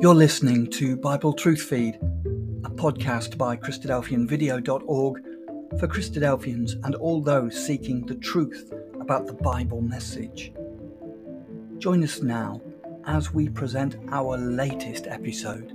You're listening to Bible Truth Feed, a podcast by Christadelphianvideo.org for Christadelphians and all those seeking the truth about the Bible message. Join us now as we present our latest episode.